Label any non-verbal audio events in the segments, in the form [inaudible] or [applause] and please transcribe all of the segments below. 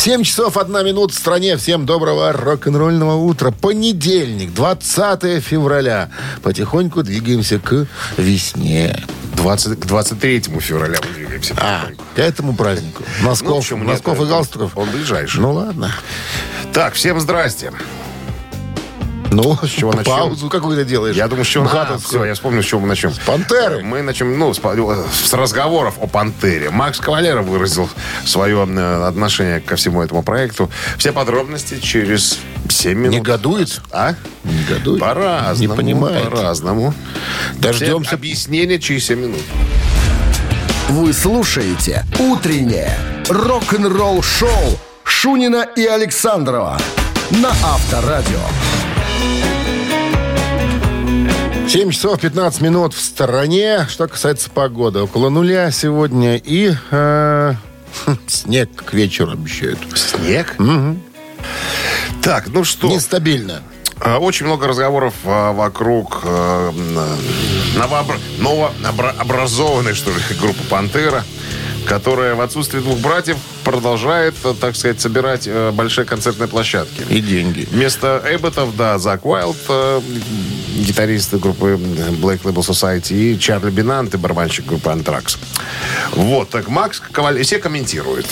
7 часов 1 минута в стране. Всем доброго рок-н-ролльного утра. Понедельник, 20 февраля. Потихоньку двигаемся к весне. 20, к 23 февраля мы двигаемся. А, к этому празднику. Носков, Ну, в общем, нет, носков и галстуков. он ближайший. Ну ладно. Так, всем здрасте. Ну, С чего начнем? паузу какую-то делаешь. Я думаю, с чего... А, все, я вспомнил, с чего мы начнем. С «Пантеры». Мы начнем, ну, с, с разговоров о «Пантере». Макс Кавалера выразил свое э, отношение ко всему этому проекту. Все подробности через 7 минут. Негодует? А? Негодует? По-разному. Не понимает. По-разному. Дождемся. Все объяснения через 7 минут. Вы слушаете «Утреннее рок-н-ролл-шоу» Шунина и Александрова на Авторадио. 7 часов 15 минут в стороне. Что касается погоды. Около нуля сегодня. И э, [laughs] снег к вечеру обещают. Снег? Так, ну что... Нестабильно. А, Очень много разговоров а, вокруг м, новообра- новообразованной, что ли, [laughs] группы «Пантера», которая в отсутствие двух братьев продолжает, э, так сказать, собирать э, большие концертные площадки. И деньги. Вместо Эбботов, да, Зак Уайлд, э, гитарист группы Black Label Society, и Чарли Бинант, и барабанщик группы Anthrax. Вот, так Макс Коваль... Все комментируют.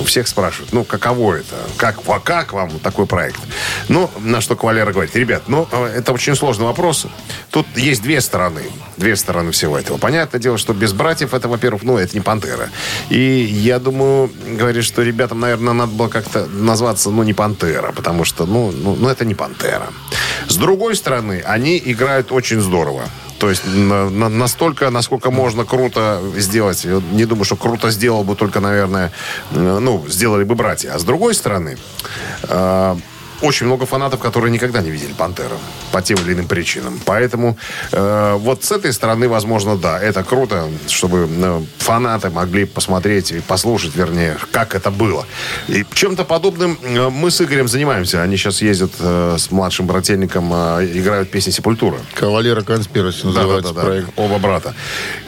У всех спрашивают, ну, каково это? Как, ва- как вам такой проект? Ну, на что Кавалера говорит, ребят, ну, э, это очень сложный вопрос. Тут есть две стороны. Две стороны всего этого. Понятное дело, что без братьев это, во-первых, ну, это не Пантера. И я думаю, говорит, что ребятам, наверное, надо было как-то назваться, ну, не Пантера, потому что, ну, ну, ну, это не Пантера. С другой стороны, они играют очень здорово. То есть на- на- настолько, насколько можно круто сделать. Не думаю, что круто сделал бы только, наверное, э, ну, сделали бы братья. А с другой стороны, э, очень много фанатов, которые никогда не видели Пантера по тем или иным причинам. Поэтому э, вот с этой стороны, возможно, да, это круто, чтобы э, фанаты могли посмотреть и послушать, вернее, как это было. И чем-то подобным э, мы с Игорем занимаемся. Они сейчас ездят э, с младшим брательником, э, играют песни «Сепультура». Кавалера конспираси называется Да-да-да, проект. Оба брата.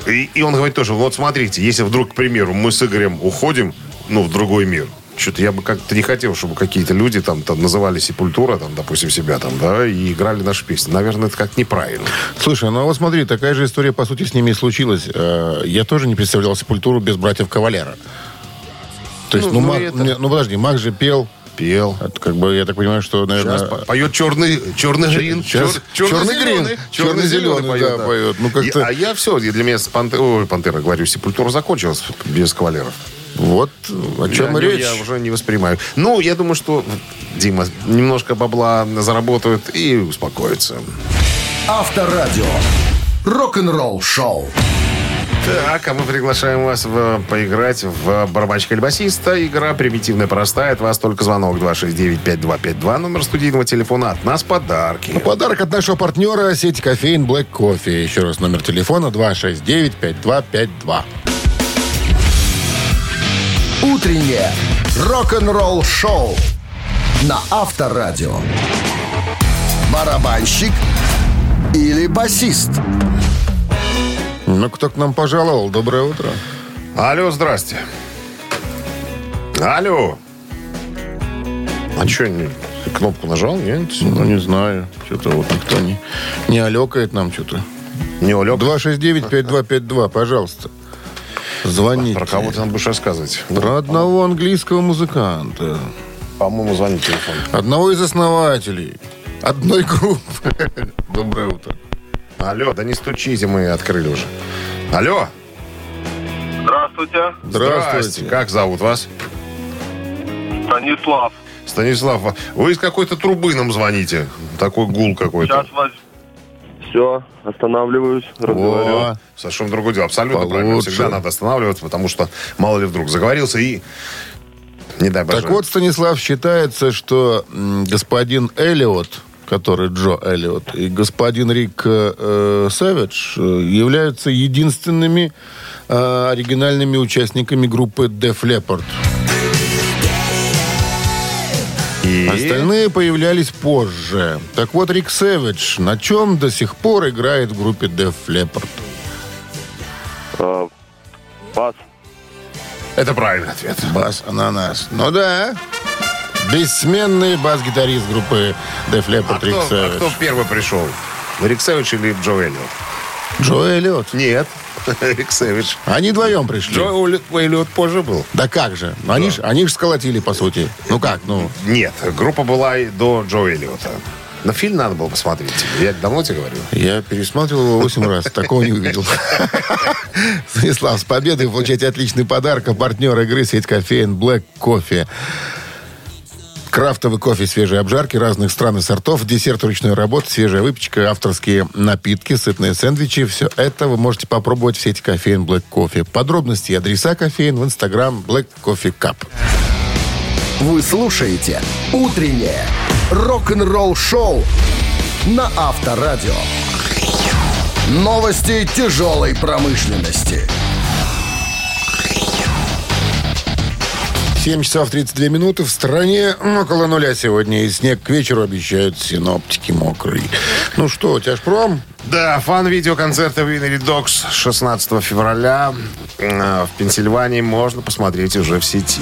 И, и он говорит тоже, вот смотрите, если вдруг, к примеру, мы с Игорем уходим, ну, в другой мир, что-то я бы как-то не хотел, чтобы какие-то люди там, там называли Сепультура, там, допустим, себя там, да, и играли наши песни. Наверное, это как неправильно. Слушай, ну а вот смотри, такая же история, по сути, с ними и случилась. Э, Я тоже не представлял Сепультуру без братьев Кавалера. То есть, Ну, ну, ну, Мак- это- ну подожди, Мак же пел. Пел. Это как бы, я так понимаю, что, наверное... Сейчас по- поет черный, черный грин. Сейчас чер- черный грин, черный-зеленый, черный-зеленый, черный-зеленый да, поет. Ну, как-то- а я все, для меня Пантера, ой, Пантера, говорю, Сепультура закончилась без кавалеров. Вот о чем я, речь. Я уже не воспринимаю. Ну, я думаю, что Дима немножко бабла заработают и успокоится. Авторадио. Рок-н-ролл-шоу. Так, а мы приглашаем вас в- поиграть в барабанщика или басиста. Игра примитивная, простая. От вас только звонок 269-5252. Номер студийного телефона. От нас подарки. Ну, Подарок от нашего партнера сети кофеин Black Coffee. Еще раз номер телефона 269-5252. Утреннее рок-н-ролл-шоу на Авторадио. Барабанщик или басист? Ну, кто к нам пожаловал? Доброе утро. Алло, здрасте. Алло. А что, кнопку нажал? Нет? Ну, не знаю. Что-то вот никто не, не алекает нам что-то. Не улег? 269-5252, пожалуйста. Звоните. Про кого ты нам будешь рассказывать? Про одного английского музыканта. По-моему, звонит телефон. Одного из основателей. Одной группы. [laughs] Доброе утро. Алло, да не стучите, мы открыли уже. Алло. Здравствуйте, Здравствуйте. Как зовут вас? Станислав. Станислав, вы из какой-то трубы нам звоните. Такой гул какой-то. Сейчас вас... Все, останавливаюсь, разговариваю. Совершенно другое дело. Абсолютно Получше. правильно. Всегда надо останавливаться, потому что мало ли вдруг заговорился и Не дай боже. Так вот, Станислав, считается, что господин Эллиот, который Джо Эллиот, и господин Рик э, Сэвидж э, являются единственными э, оригинальными участниками группы Def Leppard. Остальные появлялись позже. Так вот, Рик Сэвидж на чем до сих пор играет в группе Def Leppard? А, Пас. Это правильный ответ. Бас Ананас. Ну да. Бессменный бас-гитарист группы Def А Leppard Рик кто, а Сэвидж. кто первый пришел? Рик Сэвидж или Джо Эллиот? Джо Эллиот. Нет, Сэвидж. Они вдвоем пришли. Джо Эллиот позже был. Да как же? Они ж они ж сколотили, по сути. Ну как, ну... Нет, группа была и до Джо Эллиота. Но фильм надо было посмотреть. Я давно тебе говорю. Я пересматривал его 8 раз. Такого не увидел. Станислав, с победой получаете отличный подарок. Партнер игры сеть кофеин Black Coffee. Крафтовый кофе свежей обжарки разных стран и сортов, десерт ручной работы, свежая выпечка, авторские напитки, сытные сэндвичи. Все это вы можете попробовать в сети кофеин Black Coffee. Подробности и адреса кофеин в инстаграм Black Coffee Cup. Вы слушаете «Утреннее рок-н-ролл-шоу» на Авторадио. Новости тяжелой промышленности. 7 часов 32 минуты. В стране около нуля сегодня. И снег к вечеру обещают синоптики мокрый. Ну что, тяжпром? Да, фан-видеоконцерта Winery Dogs 16 февраля э, в Пенсильвании можно посмотреть уже в сети.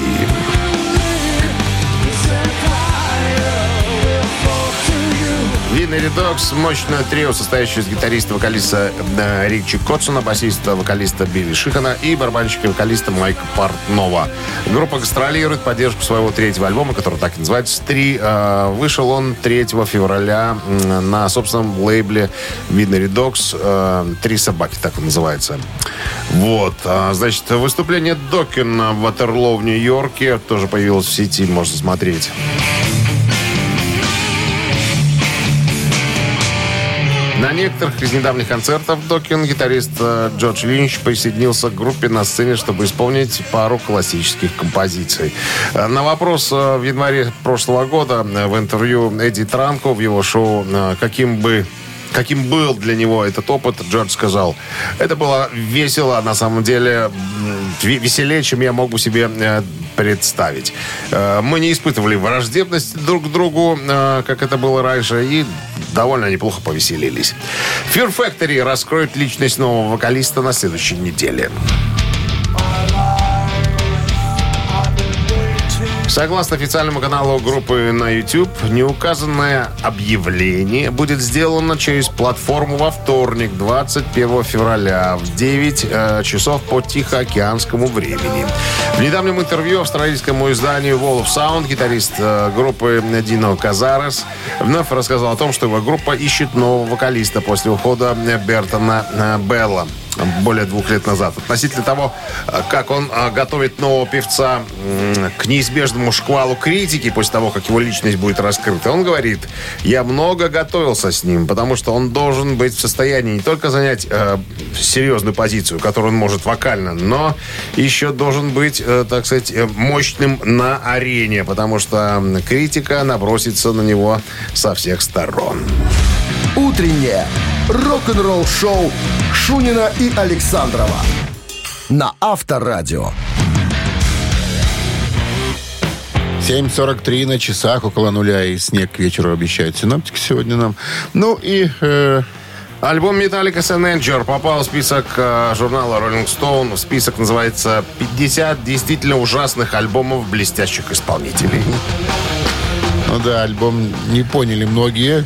Winery Dogs – мощное трио, состоящее из гитариста-вокалиста э, Ричи Котсона, басиста-вокалиста Билли Шихана и барабанщика-вокалиста Майка Портнова. Группа гастролирует поддержку своего третьего альбома, который так и называется «Три». Э, Вышел он 3 февраля на собственном лейбле Winery Dogs э, «Три собаки», так он называется. Вот. А, Значит, выступление Докина в Ватерлоо в Нью-Йорке тоже появилось в сети, можно смотреть. На некоторых из недавних концертов Докин гитарист э, Джордж Линч присоединился к группе на сцене, чтобы исполнить пару классических композиций. Э, На вопрос э, в январе прошлого года в интервью Эдди Транко в его шоу «Каким бы Каким был для него этот опыт, Джордж сказал, это было весело, на самом деле, веселее, чем я мог бы себе э, представить. Э, Мы не испытывали враждебность друг к другу, э, как это было раньше, и довольно неплохо повеселились. Fear Factory раскроет личность нового вокалиста на следующей неделе. Согласно официальному каналу группы на YouTube, неуказанное объявление будет сделано через платформу во вторник, 21 февраля в 9 э, часов по Тихоокеанскому времени. В недавнем интервью австралийскому изданию Wall of Sound гитарист э, группы Дино Казарес вновь рассказал о том, что его группа ищет нового вокалиста после ухода э, Бертона э, Белла более двух лет назад. Относительно того, э, как он э, готовит нового певца к неизбежному шквалу критики после того, как его личность будет раскрыта, он говорит, я много готовился с ним, потому что он должен быть в состоянии не только занять э, серьезную позицию, которую он может вокально, но еще должен быть, э, так сказать, э, мощным на арене, потому что критика набросится на него со всех сторон. Утреннее рок-н-ролл-шоу Шунина и Александрова на Авторадио. 7.43 на часах, около нуля, и снег к вечеру обещают синоптики сегодня нам. Ну и... э, Альбом Metallica Avenger попал в список э, журнала Rolling Stone. Список называется «50 действительно ужасных альбомов блестящих исполнителей». ну да, альбом не поняли многие.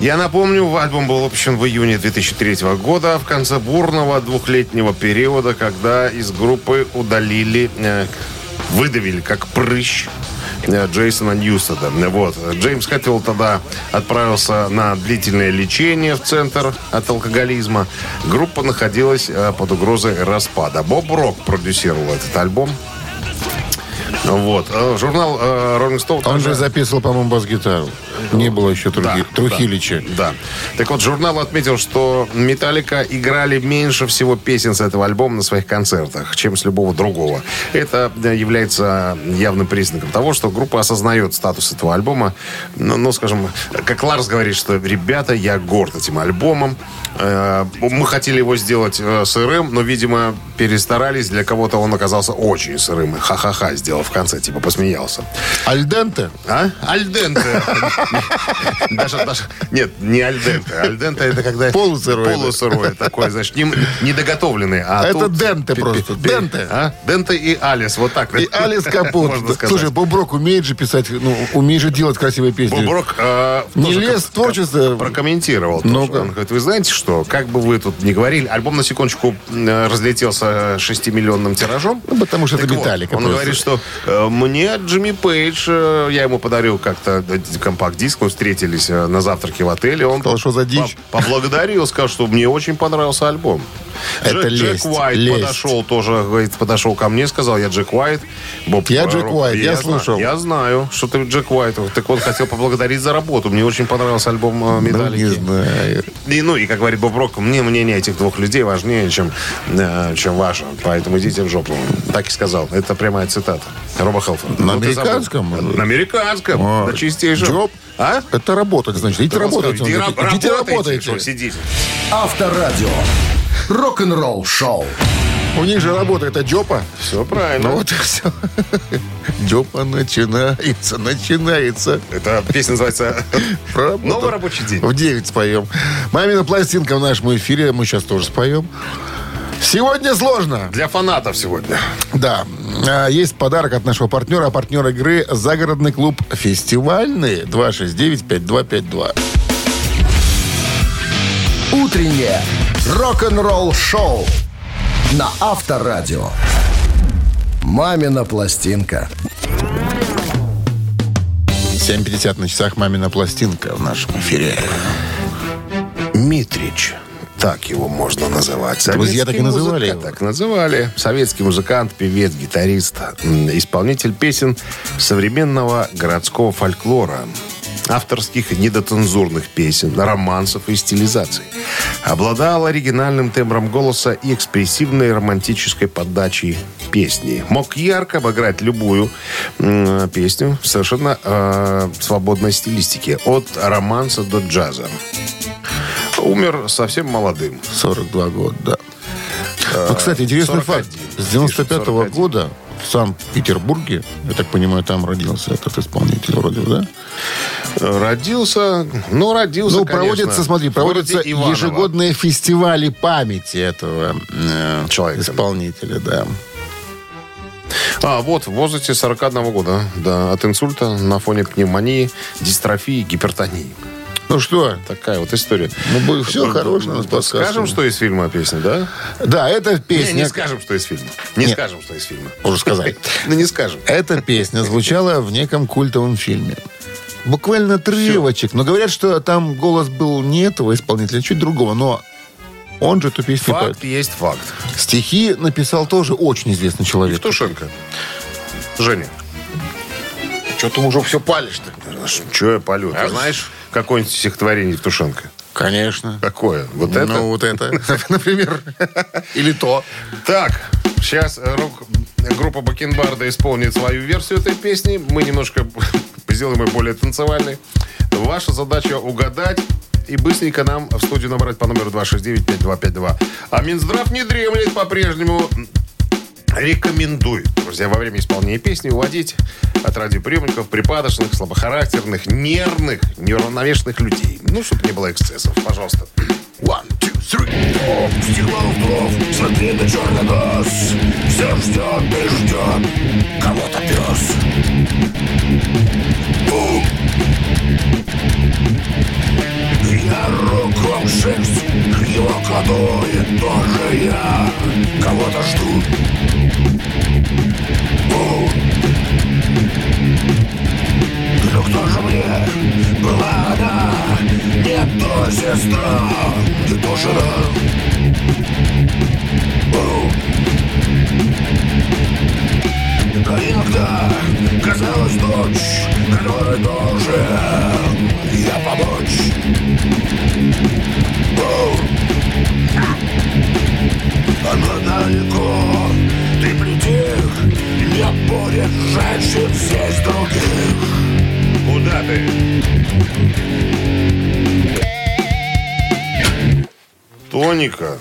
Я напомню, альбом был выпущен в июне 2003 года, в конце бурного двухлетнего периода, когда из группы удалили, э, выдавили как прыщ Джейсона Ньюстеда. Вот. Джеймс Хэтфилл тогда отправился на длительное лечение в центр от алкоголизма. Группа находилась э, под угрозой распада. Боб Рок продюсировал этот альбом. Вот. Э, Журнал э, Rolling Stone... Он же записывал, по-моему, бас-гитару. Не было еще Да, Трухилича. Да. Так вот, журнал отметил, что Металлика играли меньше всего песен с этого альбома на своих концертах, чем с любого другого. Это да, является явным признаком того, что группа осознает статус этого альбома. Ну, ну, скажем, как Ларс говорит, что ребята, я горд этим альбомом. Э, Мы хотели его сделать э, сырым, но, видимо, перестарались. Для кого-то он оказался очень сырым. Ха-ха-ха сделал в конце, типа посмеялся. Альденте? А? Альденте. Даже, даже, нет, не альденте. Альденте это когда... Полусырое. Полусырое такое, значит, не, недоготовленный. А Это денте просто. Денте. А? Денте и Алис, вот так. И Алис сказать. Слушай, Боброк умеет же писать, ну, умеет же делать красивые песни. Боброк э, Не лез творчество. прокомментировал. Тоже. Он говорит, вы знаете что, как бы вы тут не говорили, альбом на секундочку разлетелся 6-миллионным тиражом. Ну, потому что это Так вот, Металлика Он просто. говорит, что мне Джимми Пейдж, э, я ему подарил как-то э, компакт-диск, мы встретились э, на завтраке в отеле. Он Сказал, что за дичь. по- поблагодарил, сказал, что мне очень понравился альбом. Это Джек, Джек лесть, Уайт лесть. подошел тоже, говорит, подошел ко мне, сказал, я Джек Уайт. Боб, Я э, Джек Уайт, я зна- слушал. Я знаю, что ты Джек Уайт. Так он хотел поблагодарить за работу. Мне очень понравился альбом э, Ну, не знаю. И, ну, и как говорит Боб Рок, мне мнение этих двух людей важнее, чем, э, чем ваше. Поэтому идите в жопу. Так и сказал. Это прямая цитата. Роба Хелфорда. На Ну, американском? На американском. А, на чистейшем. Джоб? А? Это работать, значит. Идите работайте. Иди раб-. Идите работайте, что сидите. Авторадио. Рок-н-ролл шоу. У них же работа это Джопа. Все правильно. Ну вот и все. [laughs] Джопа начинается, начинается. Это песня называется. «Новый рабочий день». В 9 споем. Мамина пластинка в нашем эфире. Мы сейчас тоже споем. Сегодня сложно. Для фанатов сегодня. Да. А, Есть подарок от нашего партнера. А партнер игры «Загородный клуб фестивальный» 269-5252. Утреннее рок-н-ролл шоу на Авторадио. Мамина пластинка. 7.50 на часах «Мамина пластинка» в нашем эфире. Митрич. Так его можно называть. Друзья так и Советский называли его. Так называли. Советский музыкант, певец, гитарист, исполнитель песен современного городского фольклора, авторских недоцензурных песен, романсов и стилизаций. Обладал оригинальным тембром голоса и экспрессивной романтической подачей песни. Мог ярко обыграть любую м, песню в совершенно э, свободной стилистике. От романса до джаза. Умер совсем молодым. 42 года, да. Ну, кстати, интересный 41. факт. С 95 -го 41. года в Санкт-Петербурге, я так понимаю, там родился этот исполнитель вроде, да? Родился, ну, родился, Ну, конечно, проводятся, смотри, проводятся Иваново. ежегодные фестивали памяти этого э, Человека. исполнителя, да. А, вот, в возрасте 41 года, да, от инсульта на фоне пневмонии, дистрофии, гипертонии. Ну что, Такая вот история. ну, будет все хорошо у нас подкаст. Скажем, что из фильма песня, да? Да, это Не, песня... не скажем, что из фильма. Не Нет. скажем, что из фильма. Уже сказали. [laughs] Ну, не скажем. Эта песня звучала в неком культовом фильме. Буквально отрывочек. Но говорят, что там голос был не этого исполнителя, а чуть другого. Но он же эту песню поет. Факт есть факт. Стихи написал тоже очень известный человек. Евтушенко. Женя. Что ты уже все палишь-то? Че я полю? Ты знаешь какое-нибудь стихотворение Евтушенко? Конечно. Какое? Вот это? Ну, вот это, [laughs] например. Или то. Так, сейчас группа Бакенбарда исполнит свою версию этой песни. Мы немножко [laughs] сделаем ее более танцевальной. Ваша задача угадать и быстренько нам в студию набрать по номеру 269-5252. А Минздрав не дремлет по-прежнему. Рекомендует, друзья, во время исполнения песни уводить от радиоприемников припадочных, слабохарактерных, нервных, неуравновешенных людей. Ну, чтобы не было эксцессов, пожалуйста. One, two, three. Стекло вдруг, смотри на черный нос Всех ждет и ждет кого-то пес Бум! Я руком шерсть его кладу И тоже я кого-то жду Ну кто же мне была она? Не то сестра, не то жена Бум! когда казалась ночь, которой должен я помочь. О! А далеко ты притих, не будет женщин здесь других. Куда ты? Тоника.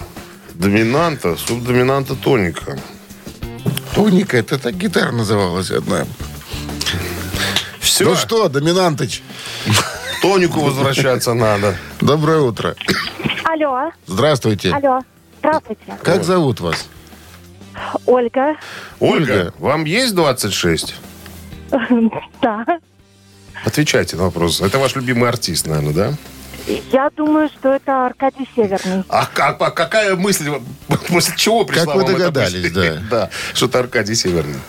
Доминанта, субдоминанта тоника. Тоника, это так гитара называлась одна. Все, Ну что, Доминантыч, к тонику возвращаться надо. доброе утро. Алло, Здравствуйте. алло. Здравствуйте. Как зовут вас? Ольга. Ольга, вам есть 26? [laughs] Да. Отвечайте на вопрос. Это ваш любимый артист, наверное, да? Я думаю, что это Аркадий Северный. А, как- а какая мысль, [laughs] после чего пришла вы вам эта догадались, мысль? да, [laughs] что это Аркадий Северный.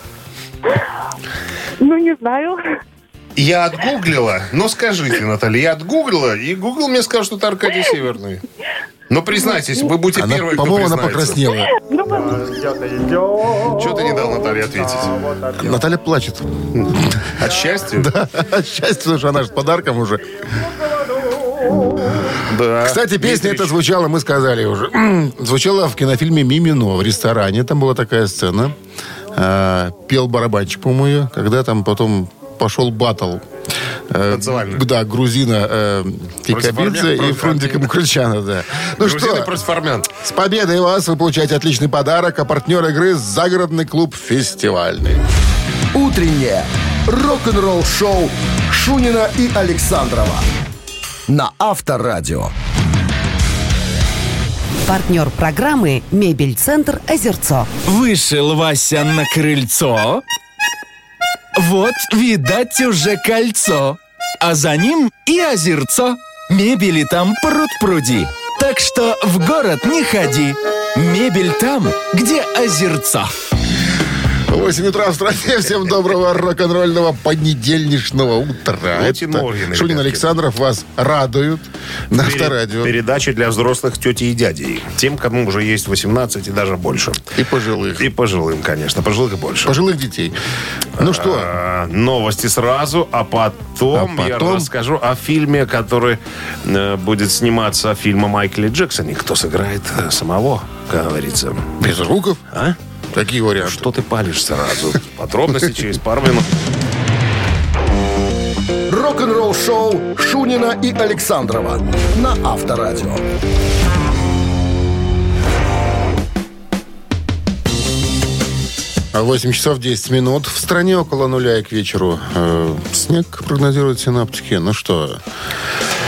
Ну, не знаю. Я отгуглила, но скажите, Наталья, я отгуглила, и Гугл мне сказал, что это Аркадий Северный. Но признайтесь, вы будете Она, первой, по-моему, она покраснела. Что ты не дал Наталье ответить? Наталья плачет. От счастья? От счастья, потому что она же с подарком уже. Да. Кстати, песня эта звучала, мы сказали уже. Звучала в кинофильме «Мимино» в ресторане. Там была такая сцена. А, Пел барабанщик, по-моему. Когда там потом пошел батл. Э, Танцевальный. Да, грузина э, Кикабидзе и армян. Мукрычана, да. Ну Грузины что, против армян. с победой вас вы получаете отличный подарок, а партнер игры «Загородный клуб фестивальный». Утреннее рок-н-ролл-шоу Шунина и Александрова на Авторадио. Партнер программы «Мебель-центр Озерцо». Вышел Вася на крыльцо. Вот, видать, уже кольцо. А за ним и озерцо. Мебели там пруд-пруди. Так что в город не ходи. Мебель там, где озерцо. 8 утра в стране. [laughs] Всем доброго рок-н-ролльного понедельничного утра. Морген, Шунин. Александров вас радуют на Пере- авторадио. Передачи для взрослых тети и дядей. Тем, кому уже есть 18 и даже больше. И пожилых. И пожилым, конечно. Пожилых и больше. Пожилых детей. Ну что, А, Новости сразу, а потом, А я расскажу о фильме, который э, будет сниматься, фильм о Майкле Джексоне. Кто сыграет э, самого, как говорится. без звуков? А? Какие варианты? Что ты палишь сразу? Подробности через пару минут. Рок-н-ролл-шоу Шунина и Александрова на Авторадио. А 8 часов 10 минут. В стране около нуля и к вечеру. э, снег прогнозируют синаптики. Ну что,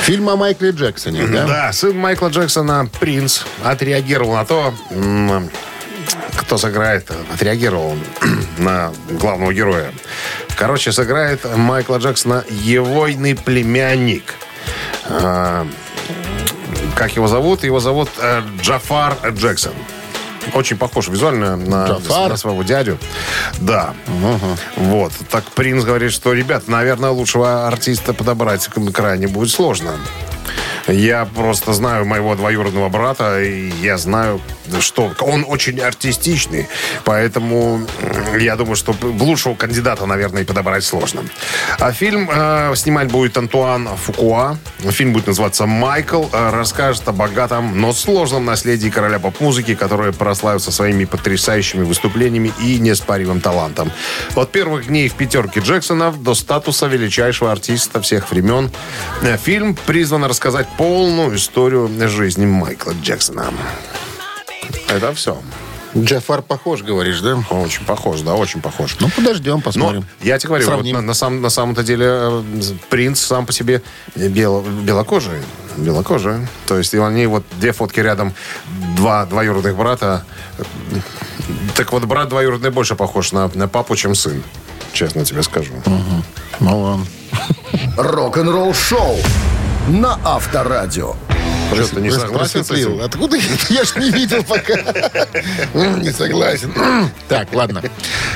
фильм о Майкле Джексоне, да? Да, сын Майкла Джексона, Принц, отреагировал на то, кто сыграет, отреагировал [clears throat] на главного героя. Короче, сыграет Майкла Джексона егойный племянник. А, Как его зовут? Его зовут э, Джафар Джексон. Очень похож визуально на, на своего дядю. Да. Вот. Так принц говорит, что, ребят, наверное, лучшего артиста подобрать крайне будет сложно. Я просто знаю моего двоюродного брата, и я знаю, что он очень артистичный, поэтому я думаю, что лучшего кандидата, наверное, и подобрать сложно. А фильм э, снимать будет Антуан Фукуа. Фильм будет называться «Майкл». Э, расскажет о богатом, но сложном наследии короля поп-музыки, который прославился своими потрясающими выступлениями и неоспоримым талантом. От первых дней в пятерке Джексонов до статуса величайшего артиста всех времен. Э, Фильм призван рассказать полную историю жизни Майкла Джексона. Это все. Джафар похож, говоришь, да? Очень похож, да, очень похож. Ну, подождем, Но посмотрим. я тебе говорю, вот на, на самом, на самом-то деле э, принц сам по себе бел, белокожий. Белокожий. То есть и они вот две фотки рядом, два двоюродных брата. Так вот, брат двоюродный больше похож на, на папу, чем сын. Честно тебе скажу. Ну, ладно. Рок-н-ролл-шоу на Авторадио. Что, ты не согласен с этим? Откуда я? [laughs] Я ж не видел пока. М, [laughs] Не согласен. [clears throat] Так, ладно.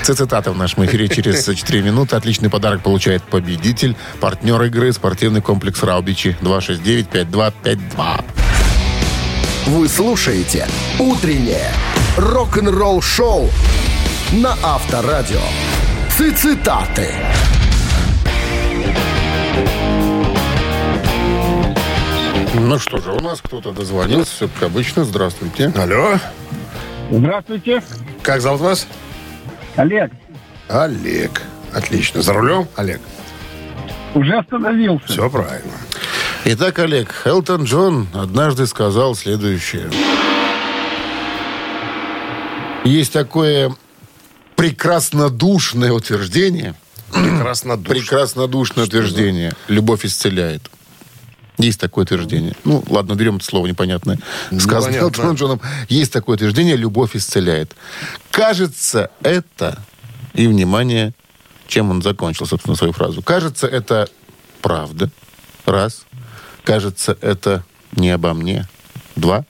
Цитата в нашем эфире через [laughs] 4 минуты. Отличный подарок получает победитель. Партнер игры спортивный комплекс Раубичи 269-5252. Вы слушаете «Утреннее рок-н-ролл-шоу» на Авторадио. С Цитаты. Ну что же, у нас кто-то дозвонился, все как обычно. Здравствуйте. Алло. Здравствуйте, Как зовут вас? Олег. Олег. Отлично. За рулем, Олег? Уже остановился. Все правильно. Итак, Олег, Элтон Джон однажды сказал следующее. Есть такое прекраснодушное утверждение. Прекрасно душ. Прекраснодушное утверждение. Любовь исцеляет. Есть такое утверждение. Ну, ладно, берем это слово непонятное. Сказано понятно. Элтоном Джоном. Есть такое утверждение, любовь исцеляет. Кажется, это... И, внимание, чем он закончил, собственно, свою фразу. Кажется, это правда. Раз. Кажется, это не обо мне. Два.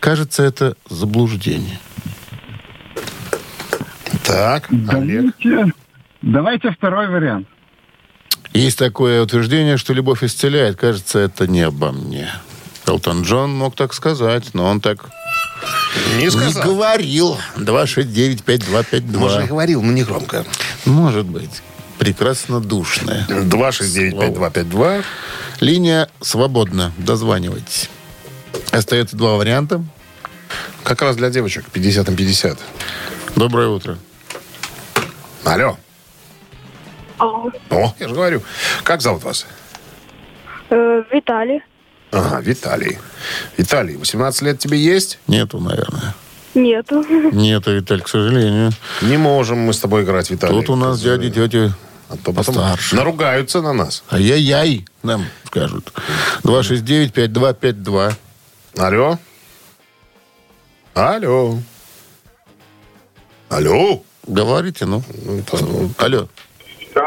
Кажется, это заблуждение. Так, Олег. Давайте, давайте второй вариант. Есть такое утверждение, что любовь исцеляет. Кажется, это не обо мне. Элтон Джон мог так сказать, но он так Не не сказал. говорил. 269-5252. Может, и говорил, но не громко. Может быть. Прекрасно душная. 269-5252. Линия свободна. Дозванивайтесь. Остается два варианта. Как раз для девочек 50 на 50. Доброе утро. Алло. Алло. О, я же говорю. Как зовут вас? Э, Виталий. Ага, Виталий. Виталий, 18 лет тебе есть? Нету, наверное. Нету. [laughs] Нету, Виталь, к сожалению. Не можем мы с тобой играть, Виталий. Тут у нас дяди, тети А то потом постарше. наругаются на нас. Ай-яй-яй, нам скажут. 269-5252. Алло. Алло. Алло. Говорите, ну. Ну, ну, Алло,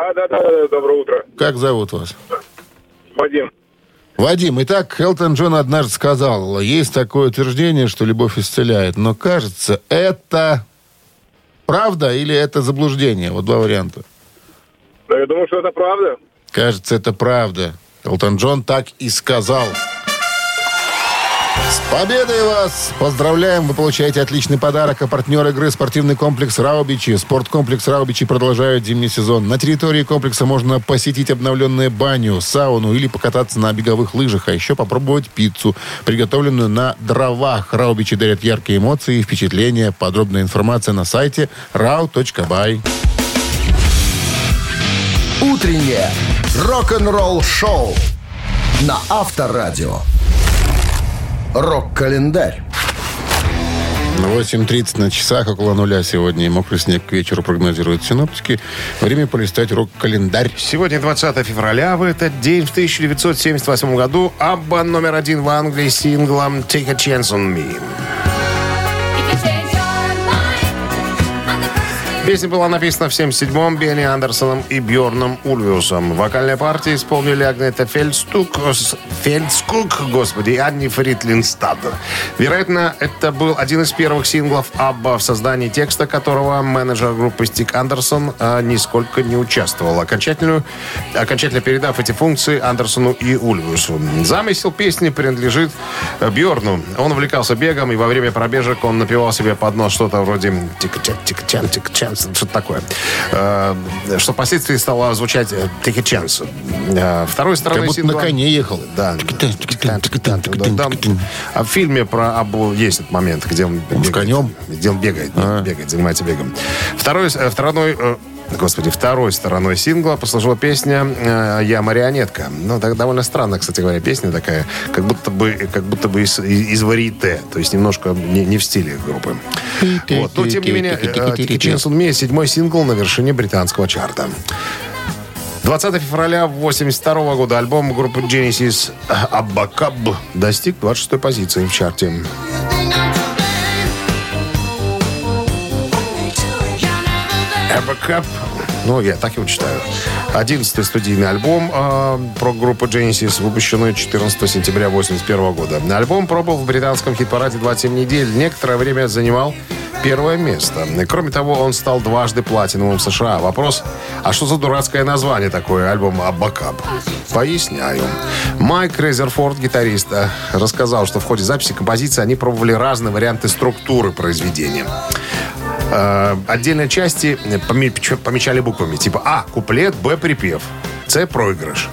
Да, да, да, да, доброе утро. как зовут вас? Вадим. Вадим, итак, Элтон Джон однажды сказал, есть такое утверждение, что любовь исцеляет, но кажется, это правда или это заблуждение? Вот два варианта. Да, я думаю, что это правда. Кажется, это правда. Элтон Джон так и сказал. С победой вас! Поздравляем! Вы получаете отличный подарок. А партнер игры спортивный комплекс Раубичи. Спорткомплекс Раубичи продолжает зимний сезон. На территории комплекса можно посетить обновленную баню, сауну или покататься на беговых лыжах, а еще попробовать пиццу, приготовленную на дровах. Раубичи дарят яркие эмоции и впечатления. Подробная информация на сайте rau.by. Утреннее рок-н-ролл-шоу на Авторадио. Рок-календарь. 8.30 на часах, около нуля сегодня. И мокрый снег к вечеру прогнозируют синоптики. Время полистать рок-календарь. Сегодня 20 февраля. В этот день, в 1978 году, Абба номер один в Англии с синглом «Take a Chance on Me». Песня была написана в 77-м Бенни Андерсоном и Бьорном Ульвиусом. Вокальные партии исполнили Агнета Фельдстук, Фельдскук, господи, и Анни Фритлин Стадер. Вероятно, это был один из первых синглов Абба, в создании текста которого менеджер группы Стик Андерсон а, нисколько не участвовал. Окончательную, окончательно передав эти функции Андерсону и Ульвиусу. Замысел песни принадлежит э, Бьорну. Он увлекался бегом, и во время пробежек он напевал себе под нос что-то вроде тик-чак, тик-чан, тик-чан, что-то такое. Э, Что впоследствии стало звучать э, «Take a chance». Э, Второй Как стороной будто на коне ехал. Да. А в фильме про Абу есть этот момент, где он Он бегает. конем? Где он бегает, А. бегает, занимается бегом. Второй, второй, Господи, второй стороной сингла послужила песня э, «Я марионетка». Ну, так довольно странно, кстати говоря, песня такая, как будто бы, как будто бы из, из варите, то есть немножко не, не в стиле группы. Вот. Но, тем не менее, э, «Take a Chance on Me» седьмой сингл на вершине британского чарта. 20 февраля 82 года альбом группы Genesis «Аббакаб» достиг 26 позиции в чарте. Аббакаб, ну, я так его читаю. 11 студийный альбом э, про группу Genesis, выпущенный 14 сентября 81 года. Альбом пробовал в британском хит-параде 27 недель. Некоторое время занимал первое место. Кроме того, он стал дважды платиновым в США. Вопрос, а что за дурацкое название такое альбом «Аббакаб»? Поясняю. Майк Резерфорд, гитарист, э, рассказал, что в ходе записи композиции они пробовали разные варианты структуры произведения. Э, отдельные части поме- помечали буквами. Типа А – куплет, Б – припев. С – проигрыш.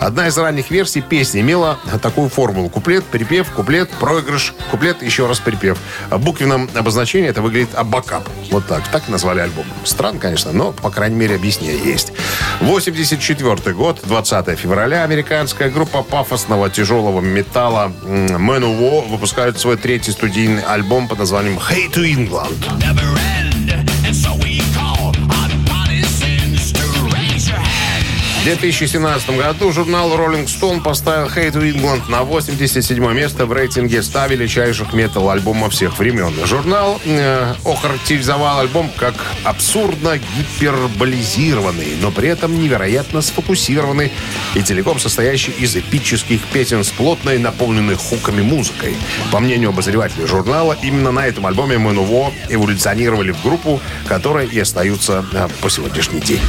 Одна из ранних версий песни имела такую формулу. Куплет, припев, куплет, проигрыш, куплет, еще раз припев. В буквенном это выглядит абакап. Вот так. Так назвали альбом. Странно, конечно, но, по крайней мере, объяснение есть. 84 год, 20 февраля. Американская группа пафосного тяжелого металла Man War выпускает свой третий студийный альбом под названием «Hey to England». В 2017 году журнал Rolling Stone поставил Hate to England на 87 место в рейтинге 100 величайших метал-альбомов всех времен. Журнал э, охарактеризовал альбом как абсурдно гиперболизированный, но при этом невероятно сфокусированный и целиком состоящий из эпических песен с плотной, наполненной хуками музыкой. По мнению обозревателей журнала, именно на этом альбоме Мануво эволюционировали в группу, которая и остаются э, по сегодняшний день.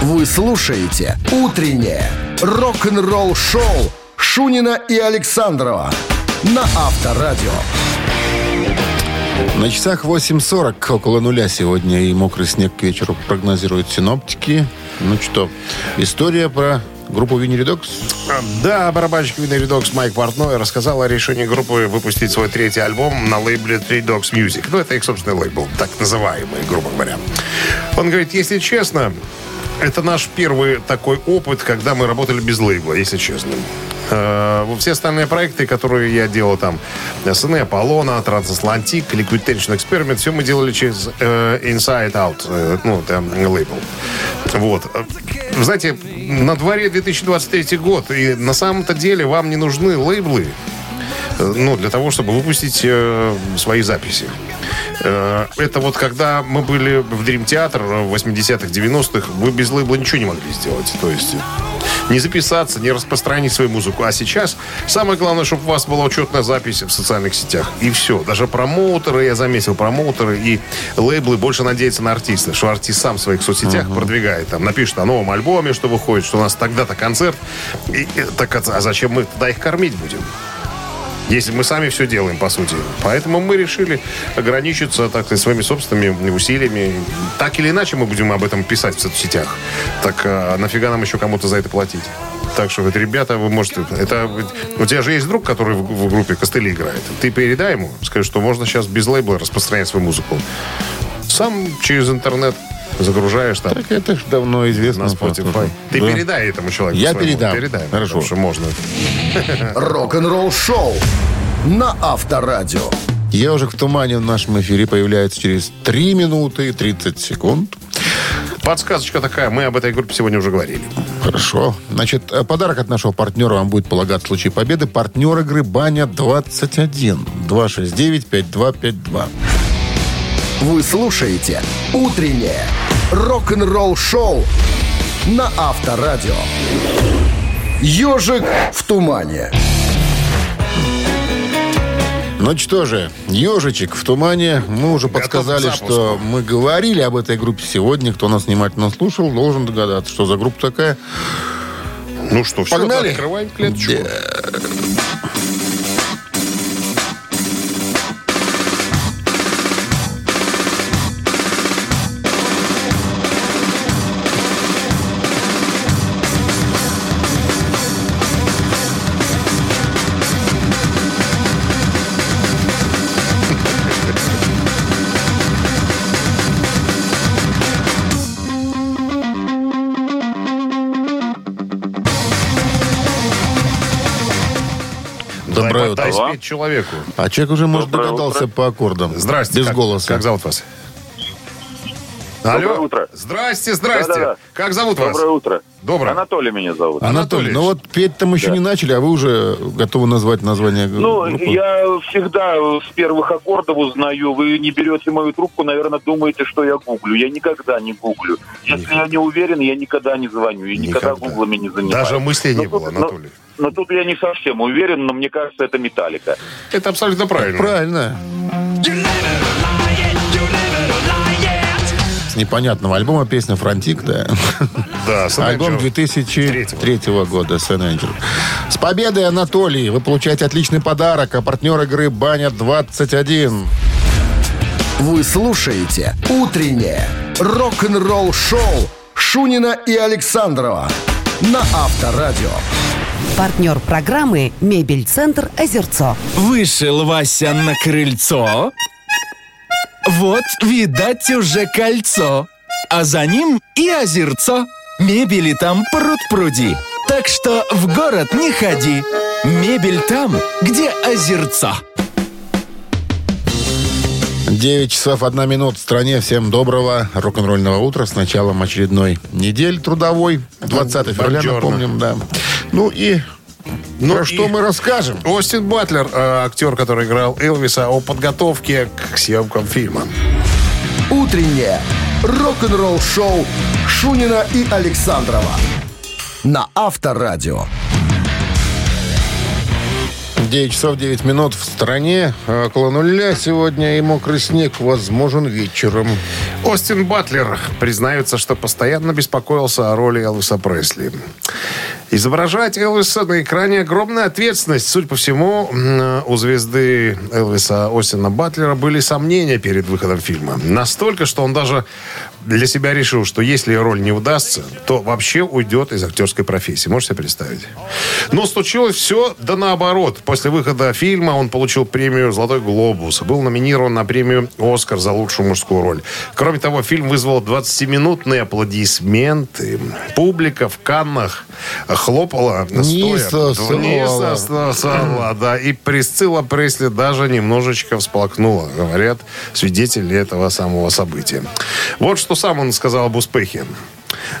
Вы слушаете «Утреннее рок-н-ролл-шоу» Шунина и Александрова на Авторадио. На часах 8.40 около нуля сегодня и мокрый снег к вечеру прогнозируют синоптики. Ну что, история про группу Винни-Редокс? Да, барабанщик Винни Редокс Майк Портной рассказал о решении группы выпустить свой третий альбом на лейбле Three Dogs Music. Ну, это их собственный лейбл, так называемый, грубо говоря. Он говорит, если честно, это наш первый такой опыт, когда мы работали без лейбла, если честно. Э, Все остальные проекты, которые я делал там, СН, Аполлона, Трансатлантик, Liquid Tension Experiment, все мы делали через э, Inside Out, э, ну, там, лейбл. Вот. Э, знаете, на дворе 2023 год, и на самом-то деле вам не нужны лейблы, ну, для того, чтобы выпустить э, свои записи. Э, это вот когда мы были в Dream Theater в 80-х, 90-х, вы без лейбла ничего не могли сделать. То есть э, не записаться, не распространить свою музыку. А сейчас самое главное, чтобы у вас была учетная запись в социальных сетях. И все. Даже промоутеры, я заметил, промоутеры и лейблы больше надеются на артиста, что артист сам в своих соцсетях продвигает. Там напишет о новом альбоме, что выходит, что у нас тогда-то концерт. И, и- так, а зачем мы тогда их кормить будем? Если мы сами все делаем, по сути. Поэтому мы решили ограничиться, так сказать, своими собственными усилиями. Так или иначе мы будем об этом писать в соцсетях. Так а нафига нам еще кому-то за это платить? Так что, это, ребята, вы можете... Это, у тебя же есть друг, который в, в группе костыли играет. Ты передай ему, скажи, что можно сейчас без лейбла распространять свою музыку. Сам через интернет загружаешь там Так это ж давно известно. на Spotify. Ты Да. передай этому человеку. Я своему. передам. Передай. Хорошо. Потому что можно. [laughs] Рок-н-ролл-шоу на Авторадио. Ежик в тумане в нашем эфире появляется через 3 минуты и 30 секунд. Подсказочка такая. Мы об этой группе сегодня уже говорили. Хорошо. Значит, э, подарок от нашего партнера вам будет полагаться в случае победы. Партнер игры «Баня-21». 269-5252. Вы слушаете «Утреннее рок-н-ролл-шоу» на Авторадио. «Ежик в тумане». Ну что же, ежичек в тумане. Мы уже Готов подсказали, что мы говорили об этой группе сегодня. Кто нас внимательно слушал, должен догадаться, что за группа такая. Ну что, все, Погнали? открываем клеточку. Доброе Дай спеть человеку. А человек уже, может, Доброе догадался утро. по аккордам. Здрасте. Без как, голоса. Как зовут вас? Доброе Алло. утро. Здрасте, здрасте. Да-да-да. Как зовут вас? Доброе утро. Доброе. Анатолий меня зовут. Анатолий, Анатолий. ну вот петь-то мы еще не начали, а вы уже готовы назвать название Ну, группы? я всегда с первых аккордов узнаю. Вы не берете мою трубку, наверное, думаете, что я гуглю. Я никогда не гуглю. Если я не уверен, я никогда не звоню. И никогда, Никогда. гуглами не занимаюсь. Даже мыслей не Но было, тут- но- Анатолий. Но тут я не совсем уверен, но мне кажется, это металлика. Это абсолютно правильно. Правильно. Непонятного альбома песня «Фронтик», да. Да, Альбом Angel. 2003 года «Сэн Angel». С победой, Анатолий! Вы получаете отличный подарок, а партнер игры «Баня-21». Вы слушаете «Утреннее рок-н-ролл-шоу» Шунина и Александрова на Авторадио. Партнер программы «Мебель-центр Озерцо». Вышел Вася на крыльцо. Вот, видать, уже кольцо. А за ним и озерцо. Мебели там пруд-пруди. Так что в город не ходи. Мебель там, где озерцо. 9 часов 1 минут в стране. Всем доброго рок-н-ролльного утра с началом очередной недели трудовой. 20 февраля, напомним, да. Ну и Ну про и что мы расскажем? Остин Батлер, э, актер, который играл Элвиса, о подготовке к съемкам фильма. «Утреннее рок-н-ролл-шоу» Шунина и Александрова на Авторадио. 9 часов 9 минут в стране. А Около нуля сегодня и мокрый снег возможен вечером. Остин Батлер признается, что постоянно беспокоился о роли Элвиса Пресли. Изображать Элвиса на экране огромная ответственность. Судя по всему, у звезды Элвиса Остина Батлера были сомнения перед выходом фильма. Настолько, что он даже для себя решил, что если роль не удастся, то вообще уйдет из актерской профессии. Можете себе представить? Но случилось все да наоборот. После выхода фильма он получил премию «Золотой глобус». Был номинирован на премию «Оскар» за лучшую мужскую роль. Кроме того, фильм вызвал 20-минутные аплодисменты. Публика в Каннах хлопала стоя. сосала, да. И Присцилла Пресли даже немножечко всплакнула, говорят свидетели этого самого события. Вот что сам он сказал об успехе.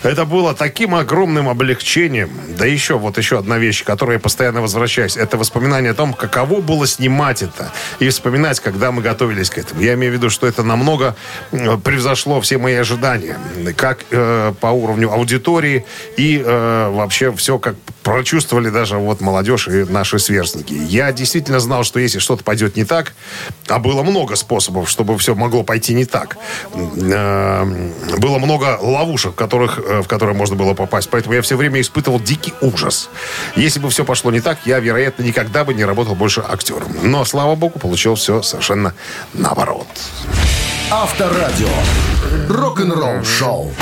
Это было таким огромным облегчением. Да еще, вот еще одна вещь, к которой я постоянно возвращаюсь. Это воспоминание о том, каково было снимать это. И вспоминать, когда мы готовились к этому. Я имею в виду, что это намного э, превзошло все мои ожидания. Как э, по уровню аудитории и э, вообще все как прочувствовали даже вот молодежь и наши сверстники. Я действительно знал, что если что-то пойдет не так, а было много способов, чтобы все могло пойти не так. Э, Было много ловушек, в, которых, э, в которые можно было попасть. Поэтому я все время испытывал дикий ужас. Если бы все пошло не так, я, вероятно, никогда бы не работал больше актером. Но, слава богу, получил все совершенно наоборот. Авторадио. Рок-н-ролл-шоу.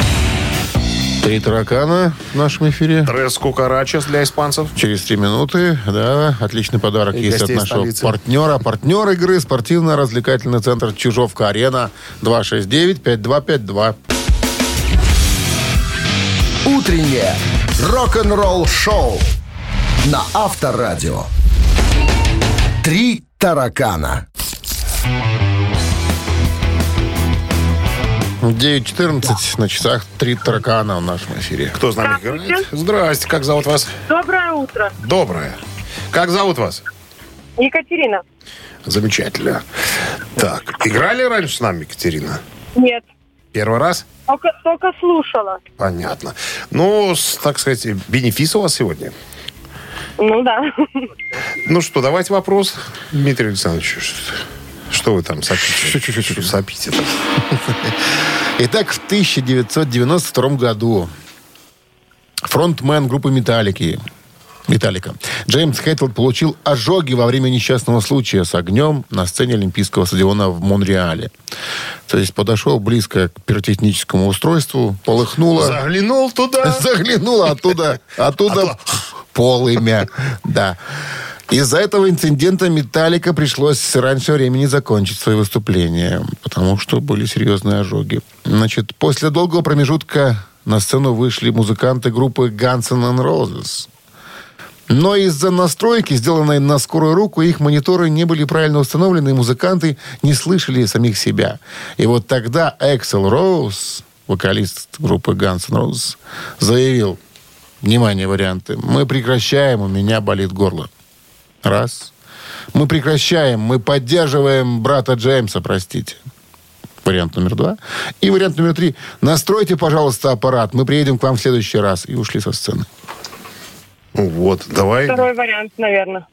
Три таракана в нашем эфире. Трес кукарачес для испанцев. Через три минуты, да, отличный подарок И есть от нашего столицы. партнера. Партнер игры спортивно-развлекательный центр Чижовка-Арена 269-5252. Утреннее рок-н-ролл-шоу на Авторадио. Три таракана. 9.14 на часах три таракана в нашем эфире. Кто с нами играет? Здрасте, как зовут вас? Доброе утро. Доброе. Как зовут вас? Екатерина. Замечательно. Так, играли раньше с нами, Екатерина? Нет. Первый раз? Только, только слушала. Понятно. Ну, так сказать, бенефис у вас сегодня. Ну да. Ну что, давайте вопрос. Дмитрий Александрович, что- вы там сопите? Сопите? Итак, в 1992 году фронтмен группы «Металлики» Металлика. Джеймс Хэттл получил ожоги во время несчастного случая с огнем на сцене Олимпийского стадиона в Монреале. То есть подошел близко к пиротехническому устройству, полыхнуло. Заглянул туда. [laughs] Заглянула оттуда, оттуда полымя. Да. Из-за этого инцидента Металлика пришлось раньше времени закончить свои выступления, потому что были серьезные ожоги. Значит, после долгого промежутка на сцену вышли музыканты группы Guns N' Roses. Но из-за настройки, сделанной на скорую руку, их мониторы не были правильно установлены, и музыканты не слышали самих себя. И вот тогда Эксел Роуз, вокалист группы Guns N' Roses, заявил, внимание, варианты, мы прекращаем, у меня болит горло. Раз. Мы прекращаем, мы поддерживаем брата Джеймса, простите. Вариант номер два. И вариант номер три. Настройте, пожалуйста, аппарат. Мы приедем к вам в следующий раз. И ушли со сцены. Ну Вот, давай Второй вариант, наверное.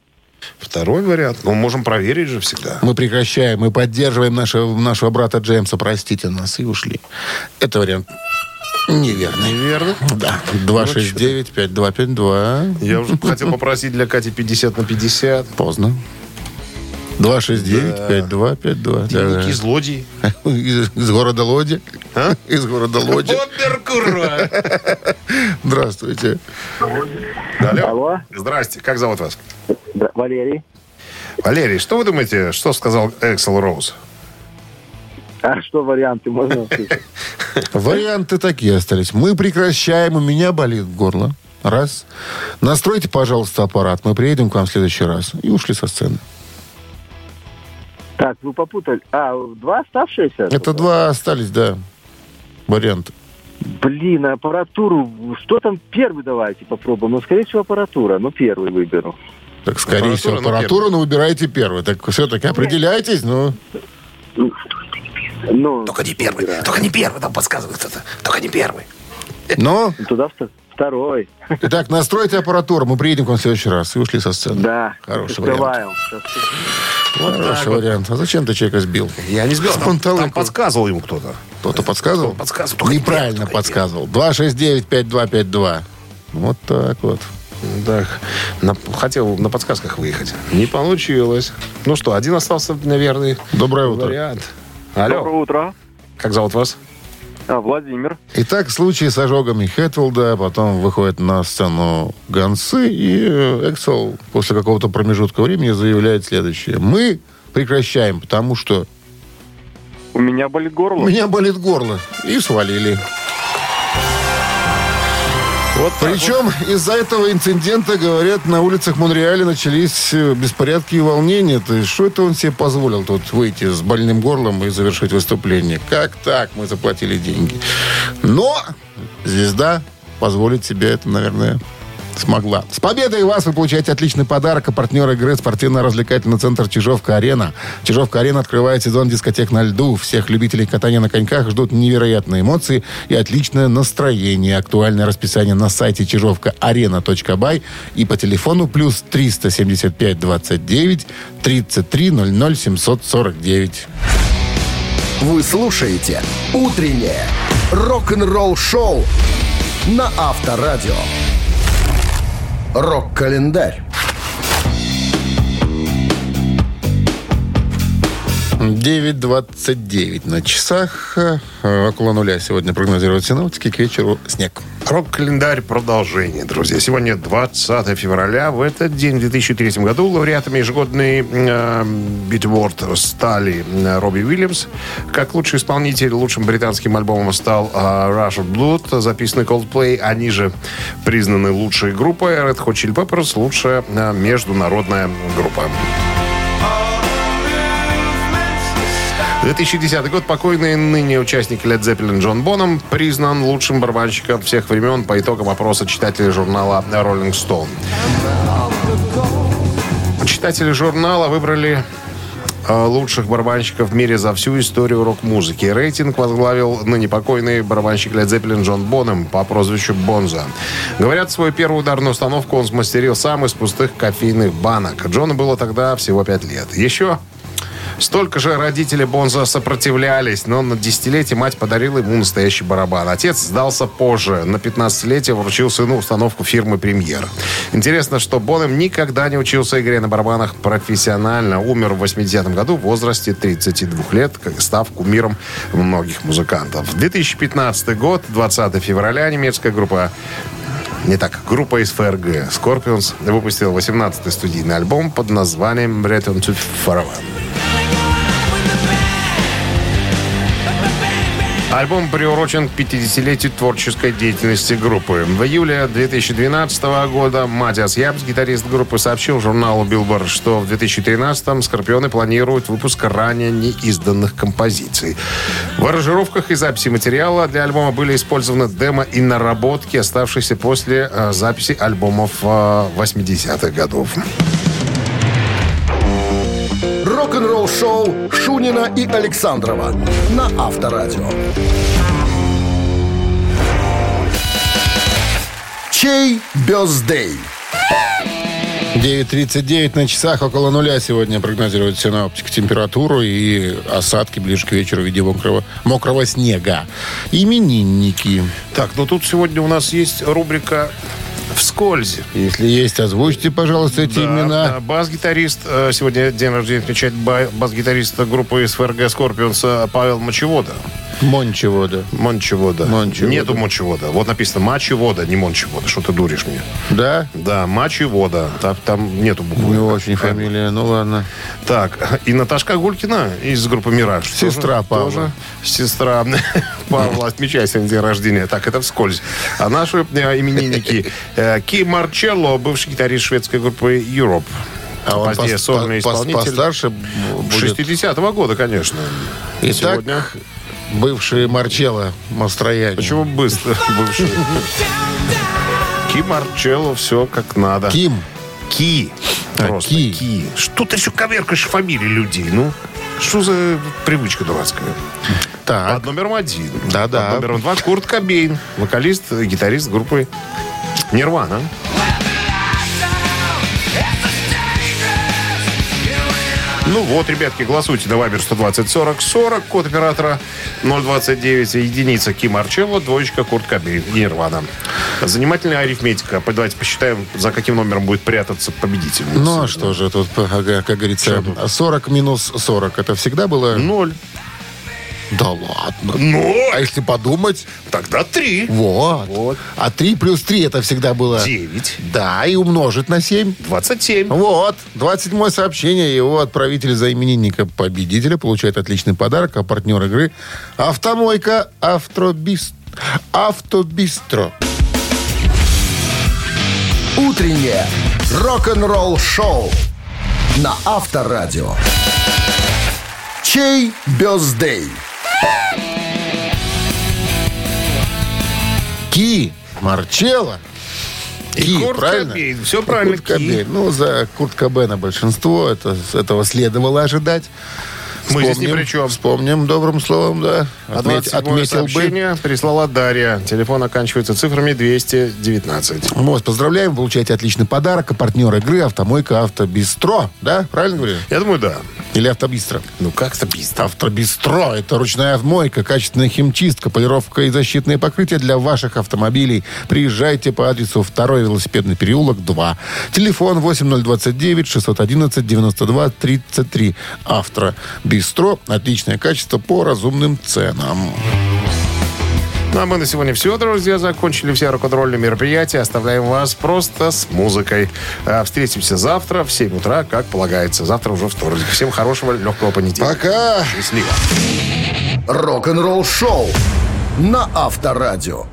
второй вариант. Ну, можем проверить же всегда. Мы прекращаем, мы поддерживаем нашего, нашего брата Джеймса, простите нас, и ушли. Это вариант неверный. Неверно. Да. 269-5252. Я уже хотел попросить для Кати 50 на 50. Поздно. 269-5252. Дневники злодеи. Из, [laughs] из города Лоди. А? Из города Лоди. Кура. [laughs] Здравствуйте. Алло. Алло. Здрасте. Как зовут вас? Да, Валерий. Валерий, что вы думаете, что сказал Эксел Роуз? А что варианты можно услышать? Варианты такие остались. Мы прекращаем, у меня болит горло. Раз. Настройте, пожалуйста, аппарат. Мы приедем к вам в следующий раз. И ушли со сцены. Так, вы попутали. А, два оставшиеся? Это два остались, да, варианта. Блин, аппаратуру. Что там первый давайте попробуем? Ну, скорее всего, аппаратура. Ну, первый выберу. Так, скорее Аппаратура, всего, ну, аппаратуру, но выбирайте первую. Так все-таки определяйтесь, ну. Ну, Только не первый. выбираю. Только не первый, там подсказывает кто-то. Только не первый. Но, Туда вто- второй. итак, настройте аппаратуру, мы приедем к вам в следующий раз. И ушли со сцены. Да. Хороший вариант. Открываем. Сейчас. Хороший вариант. А зачем ты человека сбил? Я не сбил. Там, там подсказывал ему кто-то. Кто-то подсказывал? Кто подсказывал? Неправильно подсказывал. 269-5252. Вот так вот. Да, на- хотел на подсказках выехать. Не получилось. Ну что, один остался, наверное. Доброе утро. Вариант. Алло, Доброе утро. как зовут вас? А, Владимир. Итак, случай с ожогами Хэтфилда, потом выходит на сцену Гансы, и э, Эксел после какого-то промежутка времени заявляет следующее. Мы прекращаем, потому что У меня болит у горло. меня болит горло. И свалили. Вот Причем из-за этого инцидента, говорят, на улицах Монреаля начались э, беспорядки и волнения. То есть, что это он себе позволил тут выйти с больным горлом и завершить выступление? Как так? Мы заплатили деньги. Но звезда позволить себе это, наверное, смогла. С победой вас вы получаете отличный подарок. А партнер игры спортивно-развлекательный центр «Чижовка-арена». «Чижовка-арена» открывает сезон дискотек на льду. Всех любителей катания на коньках ждут невероятные эмоции и отличное настроение. Актуальное расписание на сайте чижовка-арена.бай и по телефону плюс 375 29 33 00 749. Вы слушаете «Утреннее рок-н-ролл-шоу» на Авторадио. Рок-календарь. 9.29 на часах. Э, Около нуля сегодня прогнозируют синоптики. К вечеру снег. Рок-календарь продолжение, друзья. Сегодня 20 февраля. В этот день, в 2003 году, лауреатами ежегодной э, Битворд стали э, Робби Уильямс. Как лучший исполнитель, лучшим британским альбомом стал э, Rush of Blood, записанный Coldplay. Они же признаны лучшей группой. Red Hot Chili Peppers лучшая э, международная группа. 2010 год. Покойный ныне участник Led Zeppelin Джон Боном признан лучшим барабанщиком всех времен по итогам опроса читателей журнала Rolling Stone. Читатели журнала выбрали э, лучших барабанщиков в мире за всю историю рок-музыки. Рейтинг возглавил ныне покойный барабанщик Led Zeppelin Джон Бонем по прозвищу Бонза. Говорят, свою первую ударную установку он смастерил сам из пустых кофейных банок. Джону было тогда всего пять лет. Еще Столько же родители Бонза сопротивлялись, но на десятилетие мать подарила ему настоящий барабан. Отец сдался позже. На 15-летие вручил сыну установку фирмы «Премьер». Интересно, что Бонем никогда не учился игре на барабанах профессионально. Умер в 80-м году в возрасте 32 лет, став кумиром многих музыкантов. 2015 год, 20 февраля, немецкая группа не так, группа из ФРГ Scorpions выпустила 18-й студийный альбом под названием Return to Forever. Альбом приурочен к 50-летию творческой деятельности группы. В июле 2012 года Матиас Ябс, гитарист группы, сообщил журналу Billboard, что в 2013-м Скорпионы планируют выпуск ранее неизданных композиций. В аранжировках и записи материала для альбома были использованы демо и наработки, оставшиеся после э, записи альбомов э, 80-х годов. Рок-н-ролл-шоу Шунина и Александрова на Авторадио. Чей бездей? 9.39 на часах, около нуля сегодня прогнозируют синоптик температуру и осадки ближе к вечеру в виде мокрого, мокрого снега. Именинники. Так, ну тут сегодня у нас есть рубрика Вскользь. Если есть, озвучьте, пожалуйста, эти Да, имена. Бас-гитарист, э, сегодня день рождения отмечает ба- бас-гитарист группы СФРГ Скорпионс э, Павел Мочевода. Мончевода. Мончевода. Мончевода. Нету Мончевода. Вот написано Мачевода, не Мончевода. Что ты дуришь мне? Да? Да, Мачевода. Там, там нету буквы. Не очень фамилия, ну ладно. Так, и Наташка Гулькина из группы «Мираж». Сестра Тоже- Павла. тоже сестра [laughs] Павла отмечает сегодня день рождения. Так, это вскользь. А наши э, именинники э, Ки Марчелло, бывший гитарист шведской группы Europe. А он Позднее сольный по- исполнитель. постарше будет. 60-го года, конечно. Итак, Сегодня. бывший Марчелло Мастроянин. Почему быстро [laughs] бывший? Ки Марчелло, все как надо. Ким. Ки. А, Просто Ки. Ки. Что ты еще коверкаешь фамилии людей, ну? Что за привычка дурацкая? Так. Под номером один. Да-да. Под номером два Курт Кобейн, вокалист, гитарист группы Нирвана. Ну вот, ребятки, голосуйте на Вайбер 120 40 40, код оператора 029, единица Ким Арчелло, двоечка Курт Кобейн, Нирвана. Занимательная арифметика. Давайте посчитаем, за каким номером будет прятаться победитель. Ну, а что же тут, как говорится, 40 минус 40. Это всегда было? Ноль. Да ладно. Ноль. А если подумать, Тогда три. вот. Вот. А 3 плюс 3 это всегда было... Девять. Да, и умножить на 7. 27. Вот, 27 сообщение. Его отправитель за именинника победителя получает отличный подарок, а партнер игры «Автомойка Автобист... Автобистро». Утреннее рок-н-ролл-шоу на Авторадио. Чей бездей? Ки Марчелло. И Ки, Курт правильно? Кобейн. Все правильно, Курт Кобейн. Ну, за Курт Кобейна большинство. Это, этого следовало ожидать. Мы здесь ни Вспомним- при чем. Вспомним добрым словом, да. А Отметь- 27 отметил бы. прислала Дарья. Телефон оканчивается цифрами 219. Вот, поздравляем, получаете отличный подарок. А партнер игры «Автомойка Автобистро». Да, правильно говорю? Я думаю, да. Или «Автобистро». Ну, как-то быстро. Автобистро – это ручная мойка, качественная химчистка, полировка и защитные покрытия для ваших автомобилей. Приезжайте по адресу 2 велосипедный переулок, 2. Телефон 8029 611 92 33. Автобистро – отличное качество по разумным ценам. Ну, а мы на сегодня все, друзья. Закончили все рок-н-ролльные мероприятия. Оставляем вас просто с музыкой. А, Встретимся завтра в 7 утра, как полагается. Завтра уже вторник. Всем хорошего легкого понедельника. Пока! Счастливо. Рок-н-ролл-шоу на Авторадио.